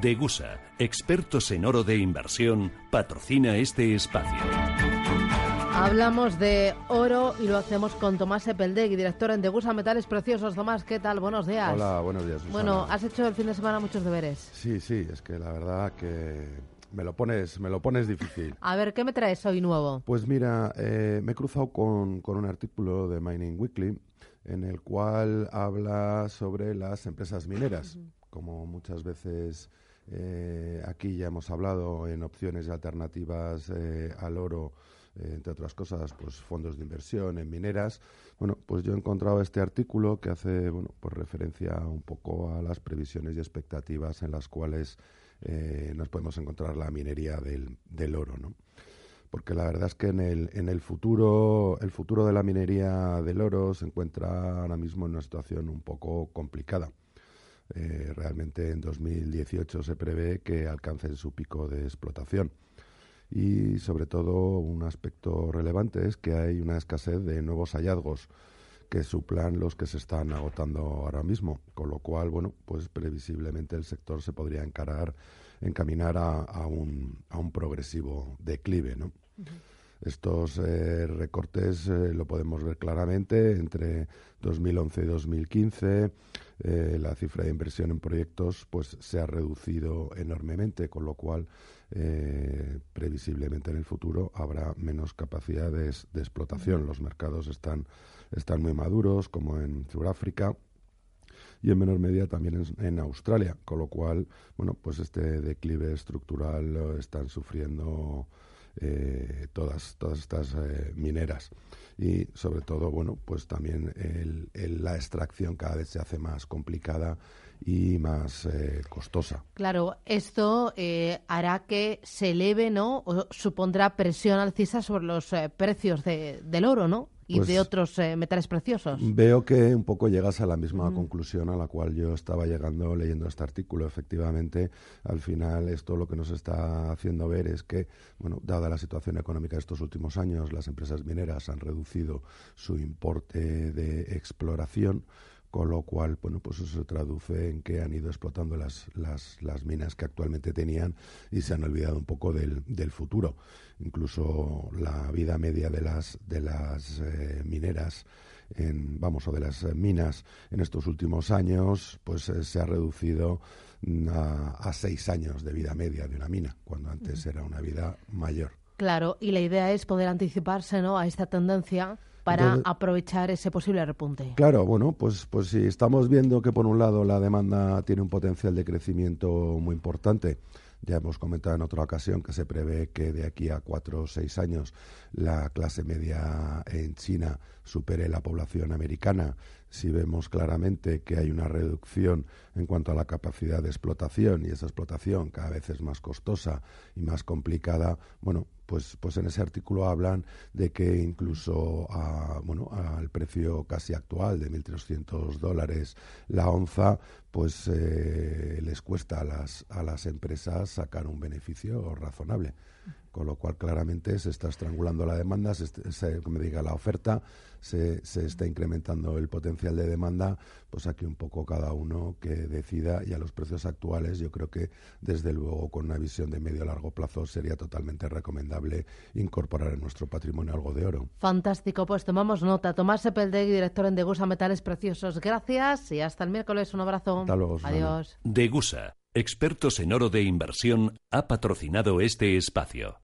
Degusa, expertos en oro de inversión, patrocina este espacio. Hablamos de oro y lo hacemos con Tomás Epeldegui, director en Degusa Metales Preciosos. Tomás, ¿qué tal? Buenos días. Hola, buenos días. Susana. Bueno, has hecho el fin de semana muchos deberes. Sí, sí, es que la verdad que me lo pones, me lo pones difícil. A ver, ¿qué me traes hoy nuevo? Pues mira, eh, me he cruzado con, con un artículo de Mining Weekly en el cual habla sobre las empresas mineras. Como muchas veces eh, aquí ya hemos hablado en opciones y alternativas eh, al oro, eh, entre otras cosas, pues fondos de inversión en mineras. Bueno, pues yo he encontrado este artículo que hace, bueno, pues referencia un poco a las previsiones y expectativas en las cuales nos podemos encontrar la minería del, oro, ¿no? porque la verdad es que en el, en el futuro el futuro de la minería del oro se encuentra ahora mismo en una situación un poco complicada. Eh, realmente en 2018 se prevé que alcancen su pico de explotación. Y sobre todo un aspecto relevante es que hay una escasez de nuevos hallazgos que suplan los que se están agotando ahora mismo, con lo cual, bueno, pues previsiblemente el sector se podría encarar, encaminar a, a, un, a un progresivo declive, ¿no? Estos eh, recortes eh, lo podemos ver claramente entre 2011 y 2015. Eh, la cifra de inversión en proyectos pues se ha reducido enormemente, con lo cual previsiblemente en el futuro habrá menos capacidades de explotación. Los mercados están, están muy maduros, como en Sudáfrica y en menor medida también en, en, Australia, con lo cual, bueno, pues este declive estructural lo están sufriendo eh, todas, todas estas eh, mineras. Y sobre todo, bueno, pues también la extracción cada vez se hace más complicada y más eh, costosa. Claro, esto hará que se eleve, ¿no? O supondrá presión alcista sobre los precios del oro, ¿no? Y de pues otros eh, metales preciosos. Veo que un poco llegas a la misma conclusión a la cual yo estaba llegando leyendo este artículo. Efectivamente, al final esto lo que nos está haciendo ver es que, bueno, dada la situación económica de estos últimos años, las empresas mineras han reducido su importe de exploración con lo cual, bueno, pues eso se traduce en que han ido explotando las, las, las minas que actualmente tenían y se han olvidado un poco del, del futuro. Incluso la vida media de las, de las eh, mineras, en, vamos, o de las minas en estos últimos años, pues eh, se ha reducido a, a, seis años de vida media de una mina, cuando antes era una vida mayor. Claro, y la idea es poder anticiparse ¿no? a esta tendencia para aprovechar ese posible repunte. Claro, bueno, pues, pues si estamos viendo que por un lado la demanda tiene un potencial de crecimiento muy importante, ya hemos comentado en otra ocasión que se prevé que de aquí a cuatro o seis años la clase media en China supere la población americana. Si vemos claramente que hay una reducción en cuanto a la capacidad de explotación y esa explotación cada vez es más costosa y más complicada, bueno, pues, pues en ese artículo hablan de que incluso a, bueno, al precio casi actual de 1.300 dólares la onza, pues eh, les cuesta a las, a las empresas sacar un beneficio razonable con lo cual claramente se está estrangulando la demanda, se, se me diga la oferta, se, se, está incrementando el potencial de demanda, pues aquí un poco cada uno que decida y a los precios actuales yo creo que desde luego con una visión de medio a largo plazo sería totalmente recomendable incorporar en nuestro patrimonio algo de oro. Fantástico, pues tomamos nota. Tomás Sepeldegui, director en Degusa Metales Preciosos. Gracias y hasta el miércoles. Un abrazo. Hasta luego. Adiós. Degusa, expertos en oro de inversión, ha patrocinado este espacio.